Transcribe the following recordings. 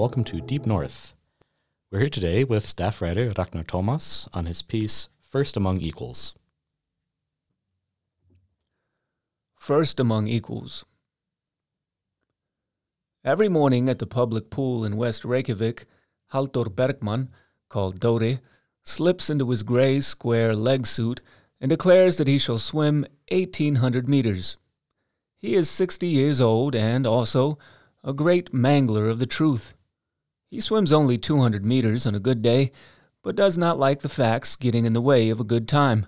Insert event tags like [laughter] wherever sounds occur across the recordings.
Welcome to Deep North. We're here today with staff writer Ragnar Thomas on his piece First Among Equals. First Among Equals. Every morning at the public pool in West Reykjavik, Halldór Bergman, called Dore, slips into his gray square leg suit and declares that he shall swim 1800 meters. He is 60 years old and also a great mangler of the truth. He swims only 200 meters on a good day, but does not like the facts getting in the way of a good time.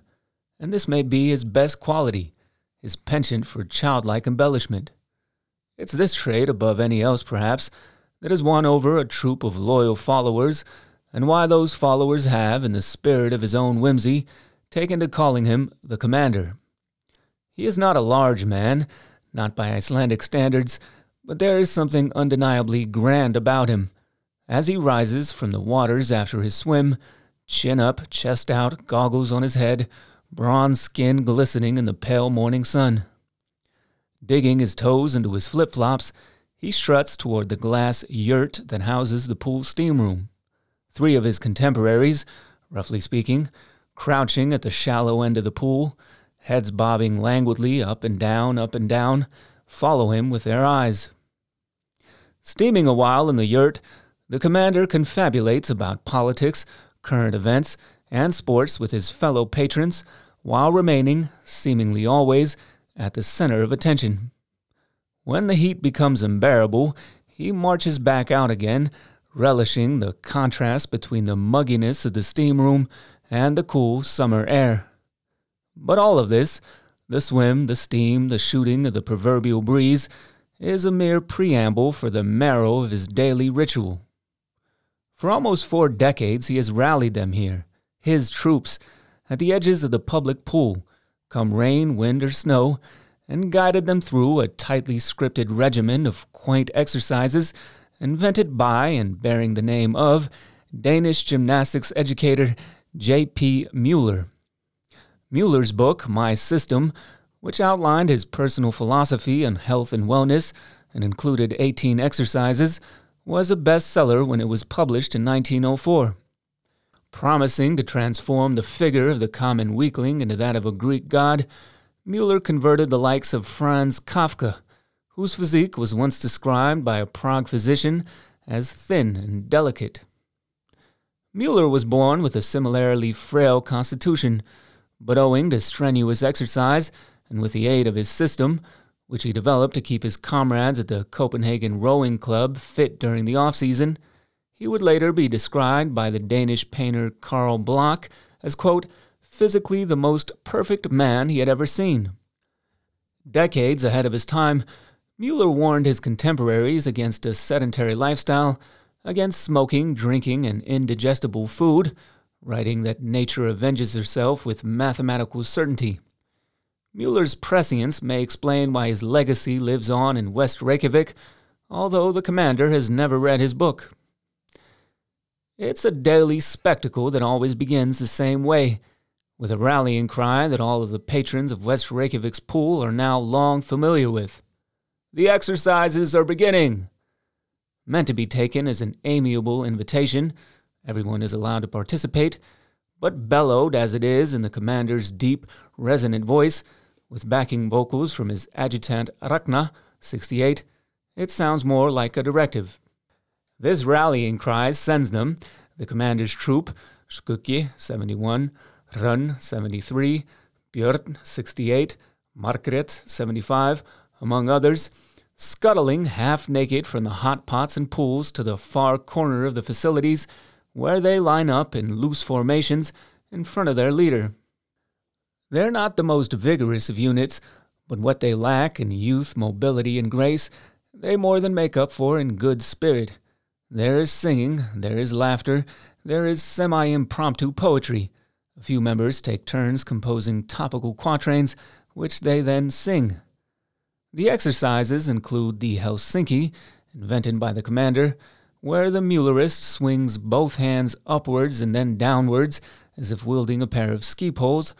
And this may be his best quality, his penchant for childlike embellishment. It's this trait, above any else perhaps, that has won over a troop of loyal followers, and why those followers have, in the spirit of his own whimsy, taken to calling him the commander. He is not a large man, not by Icelandic standards, but there is something undeniably grand about him. As he rises from the waters after his swim, chin up, chest out, goggles on his head, bronze skin glistening in the pale morning sun. Digging his toes into his flip flops, he struts toward the glass yurt that houses the pool steam room. Three of his contemporaries, roughly speaking, crouching at the shallow end of the pool, heads bobbing languidly up and down, up and down, follow him with their eyes. Steaming a while in the yurt, the commander confabulates about politics, current events, and sports with his fellow patrons, while remaining, seemingly always, at the center of attention. When the heat becomes unbearable, he marches back out again, relishing the contrast between the mugginess of the steam room and the cool summer air. But all of this, the swim, the steam, the shooting of the proverbial breeze, is a mere preamble for the marrow of his daily ritual. For almost four decades, he has rallied them here, his troops, at the edges of the public pool, come rain, wind, or snow, and guided them through a tightly scripted regimen of quaint exercises invented by and bearing the name of Danish gymnastics educator J.P. Mueller. Mueller's book, My System, which outlined his personal philosophy on health and wellness and included 18 exercises, was a bestseller when it was published in 1904. Promising to transform the figure of the common weakling into that of a Greek god, Mueller converted the likes of Franz Kafka, whose physique was once described by a Prague physician as thin and delicate. Mueller was born with a similarly frail constitution, but owing to strenuous exercise and with the aid of his system, which he developed to keep his comrades at the Copenhagen Rowing Club fit during the off season, he would later be described by the Danish painter Carl Bloch as, quote, physically the most perfect man he had ever seen. Decades ahead of his time, Mueller warned his contemporaries against a sedentary lifestyle against smoking, drinking, and indigestible food, writing that nature avenges herself with mathematical certainty. Mueller's prescience may explain why his legacy lives on in West Reykjavik, although the commander has never read his book. It's a daily spectacle that always begins the same way, with a rallying cry that all of the patrons of West Reykjavik's pool are now long familiar with. The exercises are beginning! meant to be taken as an amiable invitation. Everyone is allowed to participate, but bellowed as it is in the commander's deep, resonant voice, with backing vocals from his adjutant Rakna, 68, it sounds more like a directive. This rallying cry sends them, the commander's troop, Skuggi, 71, Run, 73, Björn, 68, Margret, 75, among others, scuttling half naked from the hot pots and pools to the far corner of the facilities, where they line up in loose formations in front of their leader. They're not the most vigorous of units, but what they lack in youth, mobility, and grace, they more than make up for in good spirit. There is singing, there is laughter, there is semi impromptu poetry. A few members take turns composing topical quatrains, which they then sing. The exercises include the Helsinki, invented by the commander, where the Muellerist swings both hands upwards and then downwards as if wielding a pair of ski poles,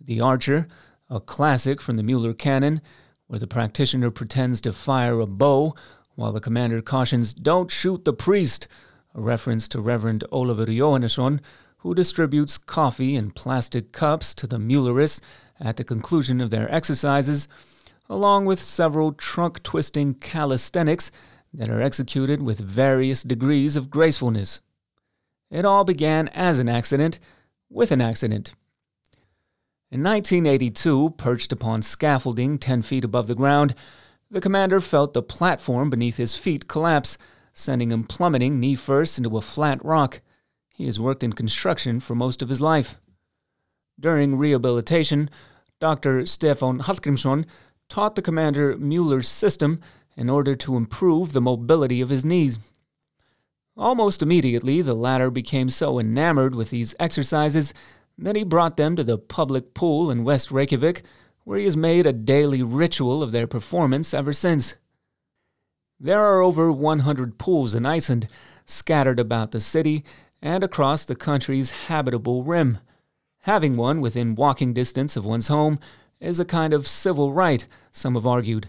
the Archer, a classic from the Mueller canon, where the practitioner pretends to fire a bow while the commander cautions, Don't shoot the priest, a reference to Reverend Oliver Johannesson, who distributes coffee in plastic cups to the Muellerists at the conclusion of their exercises, along with several trunk twisting calisthenics that are executed with various degrees of gracefulness. It all began as an accident, with an accident. In 1982, perched upon scaffolding 10 feet above the ground, the commander felt the platform beneath his feet collapse, sending him plummeting knee first into a flat rock. He has worked in construction for most of his life. During rehabilitation, Dr. Stefan Hallgrímsson taught the commander Mueller's system in order to improve the mobility of his knees. Almost immediately, the latter became so enamored with these exercises that he brought them to the public pool in West Reykjavik, where he has made a daily ritual of their performance ever since. There are over 100 pools in Iceland, scattered about the city and across the country's habitable rim. Having one within walking distance of one's home is a kind of civil right, some have argued.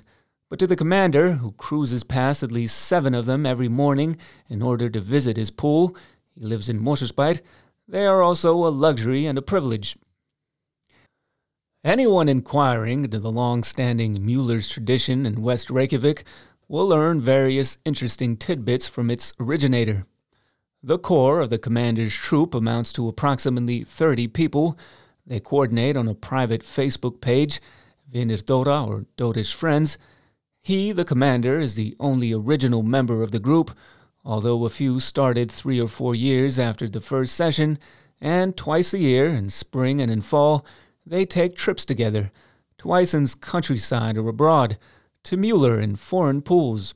But to the commander, who cruises past at least seven of them every morning in order to visit his pool, he lives in Mosfellsbær, they are also a luxury and a privilege. Anyone inquiring into the long standing Mueller's tradition in West Reykjavik will learn various interesting tidbits from its originator. The core of the commander's troop amounts to approximately 30 people. They coordinate on a private Facebook page, Vinir Dora or Dora's Friends. He, the commander, is the only original member of the group, although a few started three or four years after the first session, and twice a year, in spring and in fall, they take trips together to Iceland's countryside or abroad, to Mueller in foreign pools.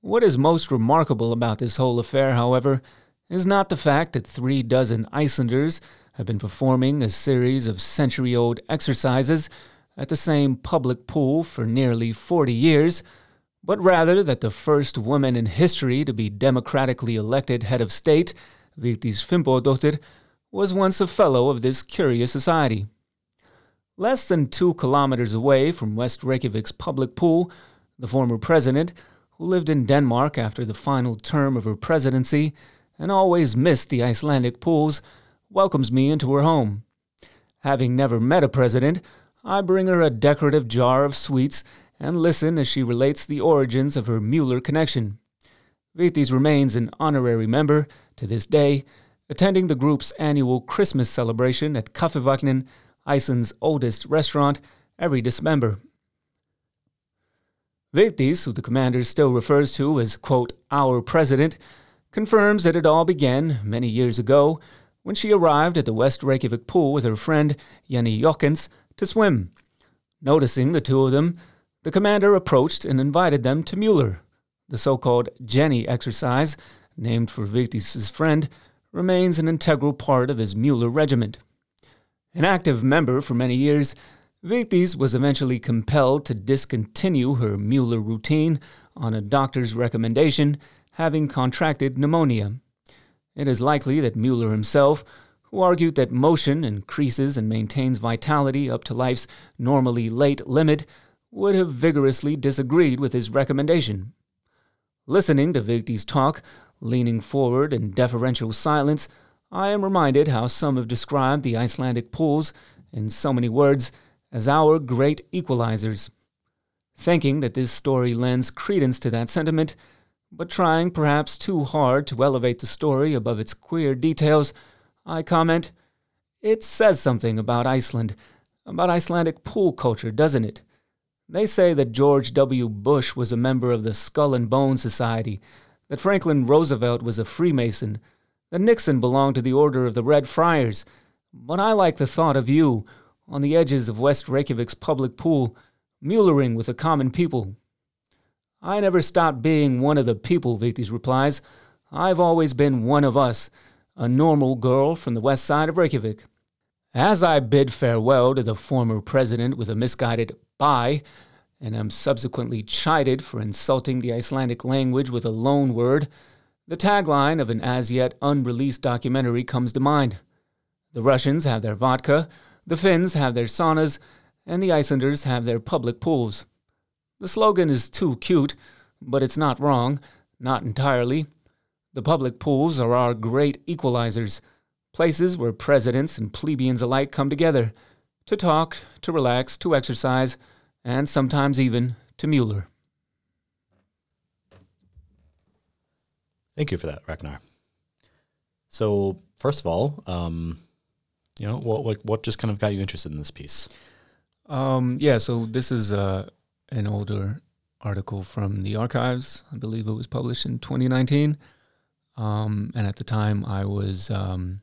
What is most remarkable about this whole affair, however, is not the fact that three dozen Icelanders have been performing a series of century old exercises at the same public pool for nearly 40 years, but rather that the first woman in history to be democratically elected head of state, Vigdís Finnbogadóttir, was once a fellow of this curious society. Less than two kilometers away from West Reykjavik's public pool, the former president, who lived in Denmark after the final term of her presidency and always missed the Icelandic pools, welcomes me into her home. Having never met a president, I bring her a decorative jar of sweets and listen as she relates the origins of her Mueller connection. Vigdís remains an honorary member to this day, attending the group's annual Christmas celebration at Kaffivagninn, Iceland's oldest restaurant, every December. Vigdís, who the commander still refers to as, quote, our president, confirms that it all began many years ago when she arrived at the West Reykjavik pool with her friend Jenny Jochens to swim. Noticing the two of them, the commander approached and invited them to Mueller. The so called Jenny exercise, named for Vigdís's friend, remains an integral part of his Mueller regiment. An active member for many years, Vigdís was eventually compelled to discontinue her Mueller routine on a doctor's recommendation, having contracted pneumonia. It is likely that Mueller himself, who argued that motion increases and maintains vitality up to life's normally late limit, would have vigorously disagreed with his recommendation. Listening to Vigdís talk, leaning forward in deferential silence, I am reminded how some have described the Icelandic pools, in so many words, as our great equalizers. Thinking that this story lends credence to that sentiment, but trying perhaps too hard to elevate the story above its queer details, I comment, It says something about Iceland, about Icelandic pool culture, doesn't it? They say that George W. Bush was a member of the Skull and Bone Society, that Franklin Roosevelt was a Freemason, that Nixon belonged to the Order of the Red Friars. But I like the thought of you, on the edges of West Reykjavik's public pool, Muellering with the common people. I never stopped being one of the people, Vigdís replies. I've always been one of us, a normal girl from the west side of Reykjavik. As I bid farewell to the former president with a misguided bye, and am subsequently chided for insulting the Icelandic language with a loan word, the tagline of an as yet unreleased documentary comes to mind. The Russians have their vodka, the Finns have their saunas, and the Icelanders have their public pools. The slogan is too cute, but it's not wrong, not entirely. The public pools are our great equalizers, places where presidents and plebeians alike come together to talk, to relax, to exercise, and sometimes even to Mueller. Thank you for that, Ragnar. So, first of all, um, you know, what, what what just kind of got you interested in this piece? Um, yeah, so this is uh, an older article from the archives. I believe it was published in 2019. Um, and at the time, I was um,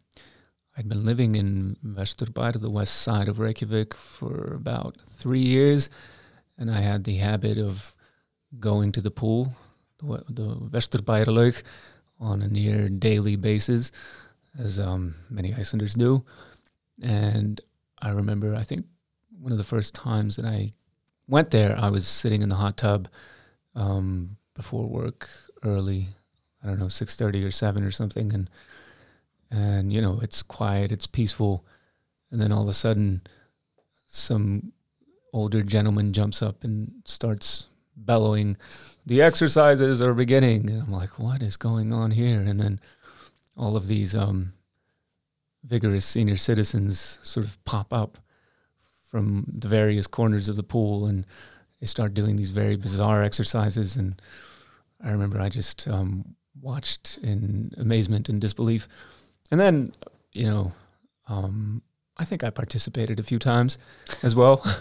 I'd been living in Vesturbær, the west side of Reykjavik, for about three years, and I had the habit of going to the pool, the, the on a near daily basis, as um, many Icelanders do. And I remember, I think one of the first times that I went there, I was sitting in the hot tub um, before work early. I don't know, six thirty or seven or something, and and you know it's quiet, it's peaceful, and then all of a sudden, some older gentleman jumps up and starts bellowing, "The exercises are beginning!" And I'm like, "What is going on here?" And then all of these um, vigorous senior citizens sort of pop up from the various corners of the pool and they start doing these very bizarre exercises and i remember i just um, watched in amazement and disbelief and then you know um, i think i participated a few times as well. [laughs]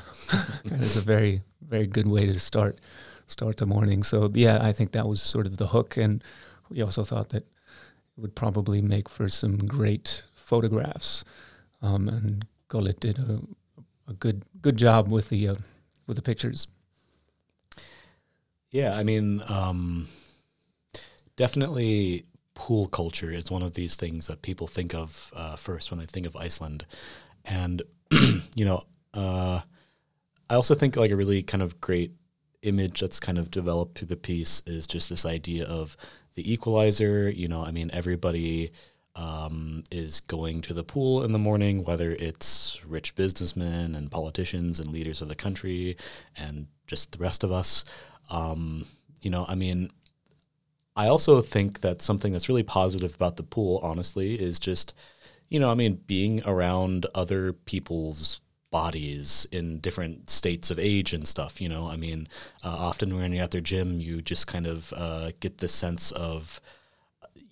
It was a very very good way to start start the morning. So yeah i think that was sort of the hook. And we also thought that it would probably make for some great photographs. Um, and Golli did a a good good job with the uh, with the pictures. Yeah, I mean, um, definitely pool culture is one of these things that people think of uh, first when they think of Iceland, and [clears throat] you know, uh, I also think like a really kind of great image that's kind of developed through the piece is just this idea of the equalizer. You know, I mean, everybody um, is going to the pool in the morning, whether it's rich businessmen and politicians and leaders of the country and just the rest of us. Um, you know, I mean, I also think that something that's really positive about the pool, honestly, is just, you know, I mean, being around other people's bodies in different states of age and stuff. You know, I mean, uh, often when you're at their gym, you just kind of uh, get the sense of,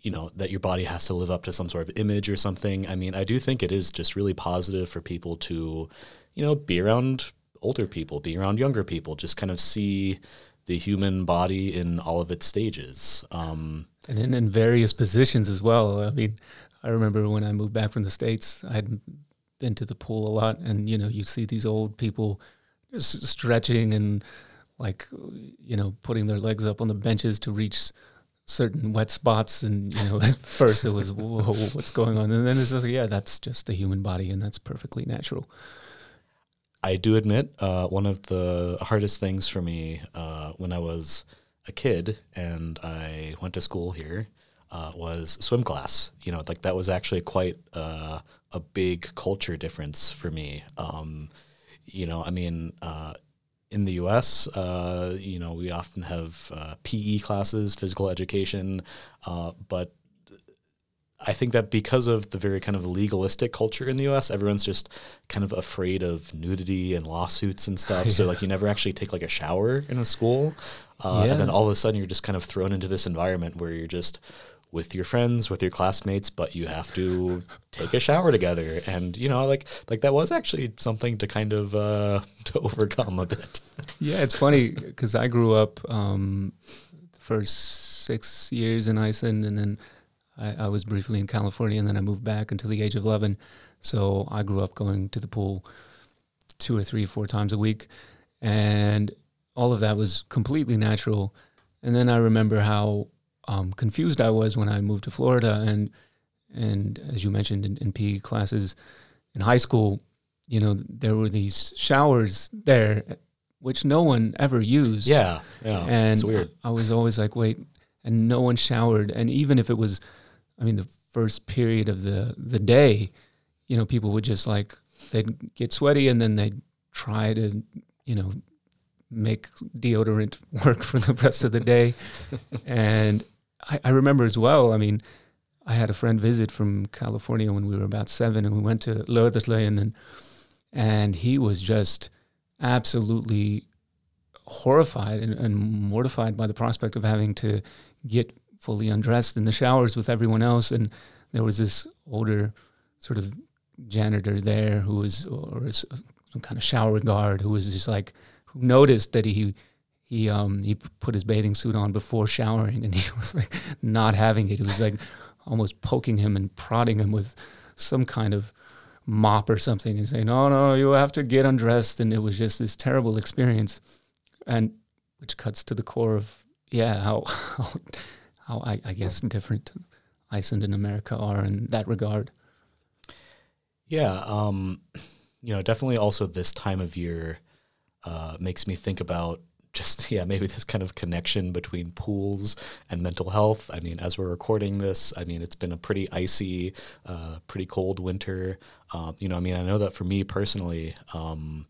you know that your body has to live up to some sort of image or something. I mean, I do think it is just really positive for people to, you know, be around older people, be around younger people, just kind of see the human body in all of its stages. Um, and in, in various positions as well. I mean, I remember when I moved back from the States, I'd been to the pool a lot, and, you know, you see these old people just stretching and, like, you know, putting their legs up on the benches to reach certain wet spots and you know at [laughs] first it was whoa what's going on and then it's like yeah that's just the human body and that's perfectly natural i do admit uh, one of the hardest things for me uh, when i was a kid and i went to school here uh, was swim class you know like that was actually quite uh, a big culture difference for me um, you know i mean uh, in the U.S., uh, you know, we often have PE classes, physical education, but I think that because of the very kind of legalistic culture in the U.S., everyone's just kind of afraid of nudity and lawsuits and stuff. [laughs] Yeah. So like, you never actually take like a shower in a school, uh, yeah. and then all of a sudden you're just kind of thrown into this environment where you're just with your friends, with your classmates, but you have to take a shower together. And you know, like like that was actually something to kind of uh, [laughs] to overcome a bit. yeah, it's funny because I grew up um, the first six years in Iceland, and then I, I, was briefly in California, and then I moved back until the age of eleven. So I grew up going to the pool two or three, four times a week, and all of that was completely natural. And then I remember how um, confused I was when I moved to Florida, and and as you mentioned in, in PE classes in high school, you know there were these showers there, which no one ever used. Yeah, yeah, and it's weird. I, I was always like, wait, and no one showered, and even if it was, I mean, the first period of the the day, you know, people would just like they'd get sweaty and then they'd try to, you know, make deodorant [laughs] work for the rest of the day. [laughs] and I, I remember as well. I mean, I had a friend visit from California when we were about seven, and we went to Löddersleien, and and he was just absolutely horrified and, and, mortified by the prospect of having to get fully undressed in the showers with everyone else. And there was this older sort of janitor there who was, or some kind of shower guard who was just like, who noticed that he he um he put his bathing suit on before showering and he [laughs] was like not having it. He was like almost poking him and prodding him with some kind of mop or something and saying, "No, no, you have to get undressed." And it was just this terrible experience, and which cuts to the core of yeah how [laughs] how, how I, I guess different Iceland and America are in that regard. Yeah, um, you know, definitely also this time of year uh, makes me think about just [laughs] yeah maybe this kind of connection between pools and mental health i mean as we're recording this i mean it's been a pretty icy uh, pretty cold winter um, you know i mean i know that for me personally um,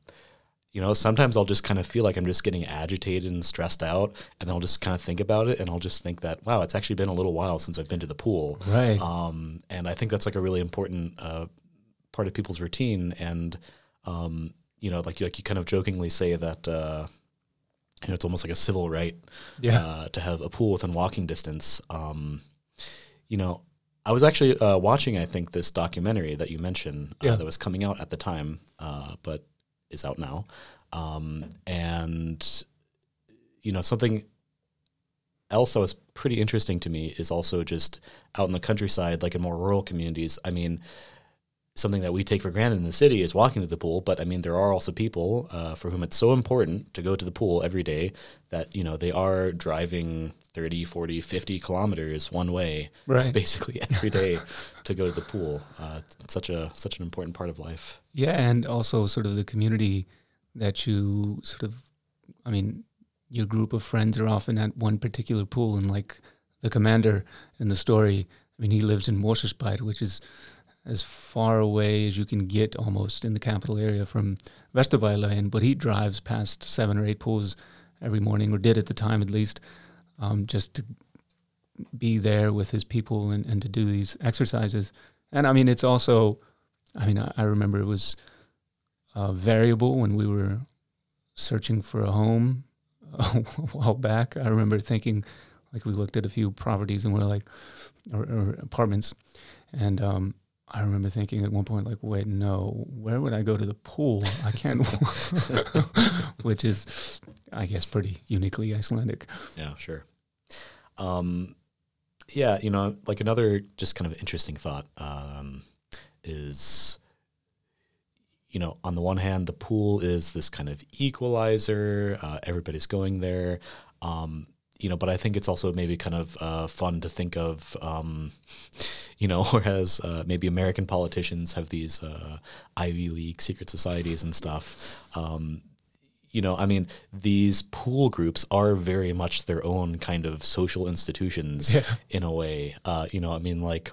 you know sometimes i'll just kind of feel like i'm just getting agitated and stressed out and then i'll just kind of think about it and i'll just think that wow it's actually been a little while since i've been to the pool right um, and i think that's like a really important uh, part of people's routine and um, you know like, like you kind of jokingly say that uh, you know, it's almost like a civil right yeah. uh, to have a pool within walking distance. Um, you know, I was actually uh, watching, I think, this documentary that you mentioned uh, yeah. that was coming out at the time, uh, but is out now. Um, and, you know, something else that was pretty interesting to me is also just out in the countryside, like in more rural communities. I mean, something that we take for granted in the city is walking to the pool but i mean there are also people uh, for whom it's so important to go to the pool every day that you know they are driving 30 40 50 kilometers one way right. [laughs] basically every day to go to the pool. Uh, such a such an important part of life. Yeah and also sort of the community that you sort of i mean your group of friends are often at one particular pool and like the commander in the story i mean he lives in Mosfellsbær, which is as far away as you can get almost in the capital area from Vesterbyline, but he drives past seven or eight pools every morning, or did at the time at least, um, just to be there with his people and, and to do these exercises. And I mean, it's also, I mean, I, I remember it was uh, variable when we were searching for a home [laughs] a while back. I remember thinking, like, we looked at a few properties and we are like, or, or apartments, and um, I remember thinking at one point, like, wait, no, where would I go to the pool? I can't, [laughs] [laughs] which is, I guess, pretty uniquely Icelandic. Yeah, sure. Um, yeah, you know, like another just kind of interesting thought um, is, you know, on the one hand, the pool is this kind of equalizer. Uh, everybody's going there. Um, you know, but I think it's also maybe kind of uh, fun to think of, um, you know, [laughs] whereas uh, maybe American politicians have these uh, Ivy League secret societies and stuff. Um, you know, I mean, these pool groups are very much their own kind of social institutions yeah. in a way. Uh, you know, I mean, like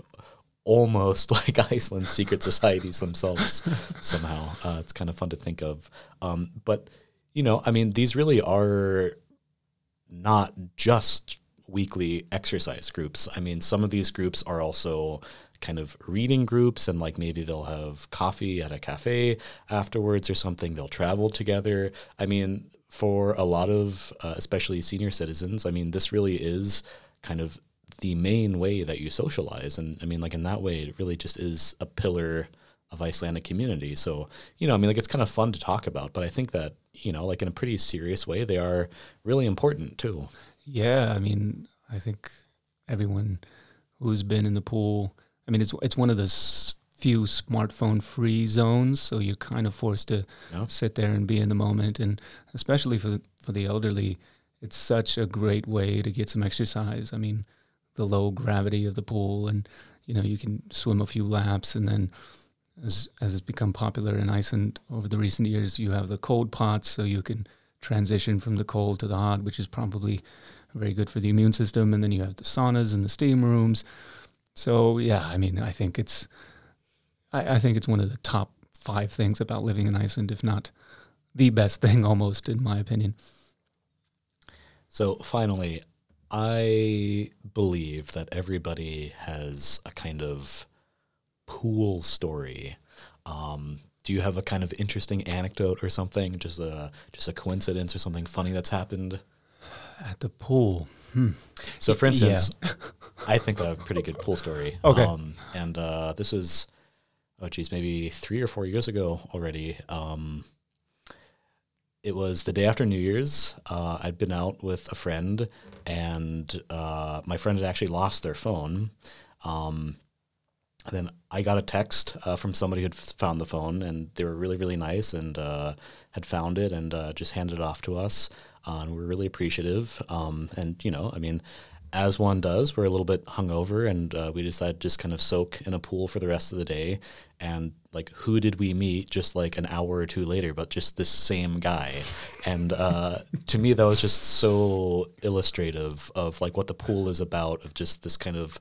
almost [laughs] like Iceland's secret societies themselves [laughs] somehow. Uh, it's kind of fun to think of. Um, but, you know, I mean, these really are not just weekly exercise groups. I mean, some of these groups are also kind of reading groups and like maybe they'll have coffee at a cafe afterwards or something. They'll travel together. I mean, for a lot of uh, especially senior citizens, I mean, this really is kind of the main way that you socialize. And I mean, like in that way, it really just is a pillar of Icelandic community. So, you know, I mean, like it's kind of fun to talk about, but I think that, you know, like in a pretty serious way, they are really important too. Yeah. I mean, I think everyone who's been in the pool, I mean, it's, it's one of the few smartphone free zones. So you're kind of forced to yeah. sit there and be in the moment. And especially for the, for the elderly, it's such a great way to get some exercise. I mean, the low gravity of the pool and, you know, you can swim a few laps and then, as as it's become popular in Iceland over the recent years, you have the cold pots, so you can transition from the cold to the hot, which is probably very good for the immune system. And then you have the saunas and the steam rooms. So yeah, I mean, I think it's I, I think it's one of the top five things about living in Iceland, if not the best [laughs] thing, almost in my opinion. So finally, I believe that everybody has a kind of pool story. Um, do you have a kind of interesting anecdote or something? Just a just a coincidence or something funny that's happened? At the pool. Hmm. So, for instance, [laughs] I think I have a pretty good pool story. Okay. Um, and uh, this is, oh geez, maybe three or four years ago already. Um, it was the day after New Year's. Uh, I'd been out with a friend, and uh, my friend had actually lost their phone. Um, and then I got a text uh, from somebody who'd f- found the phone, and they were really, really nice and uh, had found it and uh, just handed it off to us. Uh, and we're really appreciative. Um, and, you know, I mean, as one does, we're a little bit hungover, and uh, we decided to just kind of soak in a pool for the rest of the day. And like, who did we meet just like an hour or two later? But just this same guy. And uh, [laughs] to me, that was just so illustrative of like what the pool is about. Of just this kind of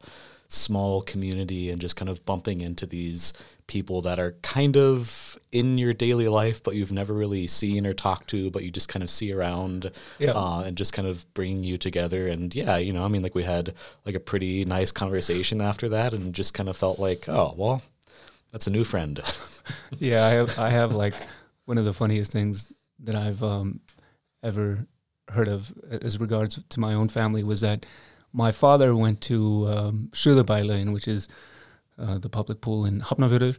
small community and just kind of bumping into these people that are kind of in your daily life, but you've never really seen or talked to, but you just kind of see around Yeah. uh, and just kind of bringing you together. And yeah, you know, I mean, like we had like a pretty nice conversation after that and just kind of felt like, oh, well, that's a new friend. [laughs] yeah, I have, I have like one of the funniest things that I've um, ever heard of as regards to my own family was that my father went to um, which is uh, the public pool in Hafnarfjörður,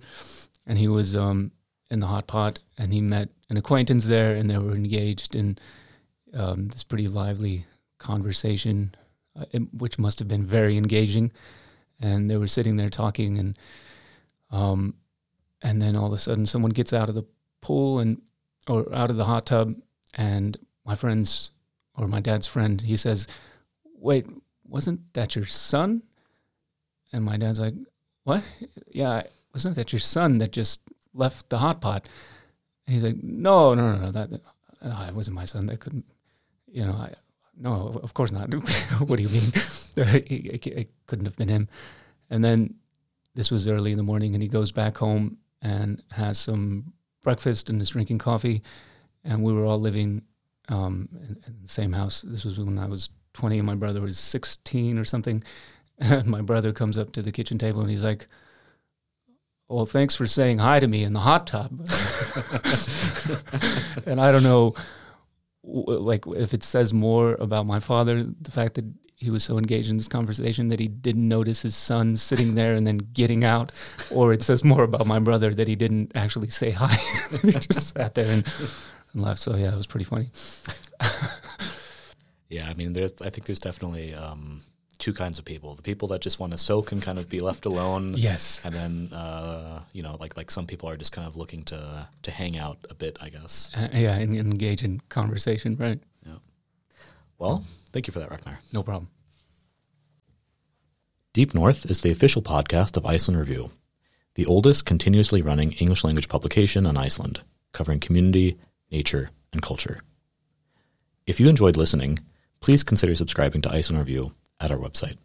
and he was um, in the hot pot, and he met an acquaintance there, and they were engaged in um, this pretty lively conversation, uh, which must have been very engaging. And they were sitting there talking, and um, and then all of a sudden someone gets out of the pool and or out of the hot tub and my friend's or my dad's friend he says wait wasn't that your son? And my dad's like what? Yeah wasn't that your son that just left the hot pot? And he's like no no no no that uh, it wasn't my son. That couldn't you know i no of course not. [laughs] What do you mean? [laughs] It, it, it couldn't have been him. And then this was early in the morning and he goes back home and has some breakfast and is drinking coffee. And we were all living um, in, in the same house. This was when i was 20 and my brother was 16 or something [laughs] and my brother comes up to the kitchen table and he's like well thanks for saying hi to me in the hot tub [laughs] and i don't know like if it says more about my father the fact that he was so engaged in this conversation that he didn't notice his son sitting there and then getting out, or it says more about my brother that he didn't actually say hi. [laughs] he just sat there and, and left. So yeah, it was pretty funny. Yeah, I mean, there's, I think there's definitely um, two kinds of people: the people that just want to soak and kind of be left alone, [laughs] Yes. and then uh, you know, like like some people are just kind of looking to to hang out a bit, I guess. Uh, yeah, and engage in conversation. Right. Yeah. Well, thank you for that, Ragnar. No problem. Deep North is the official podcast of Iceland Review, the oldest continuously running English language publication on Iceland, covering community, nature, and culture. If you enjoyed listening, please consider subscribing to Iceland Review at our website.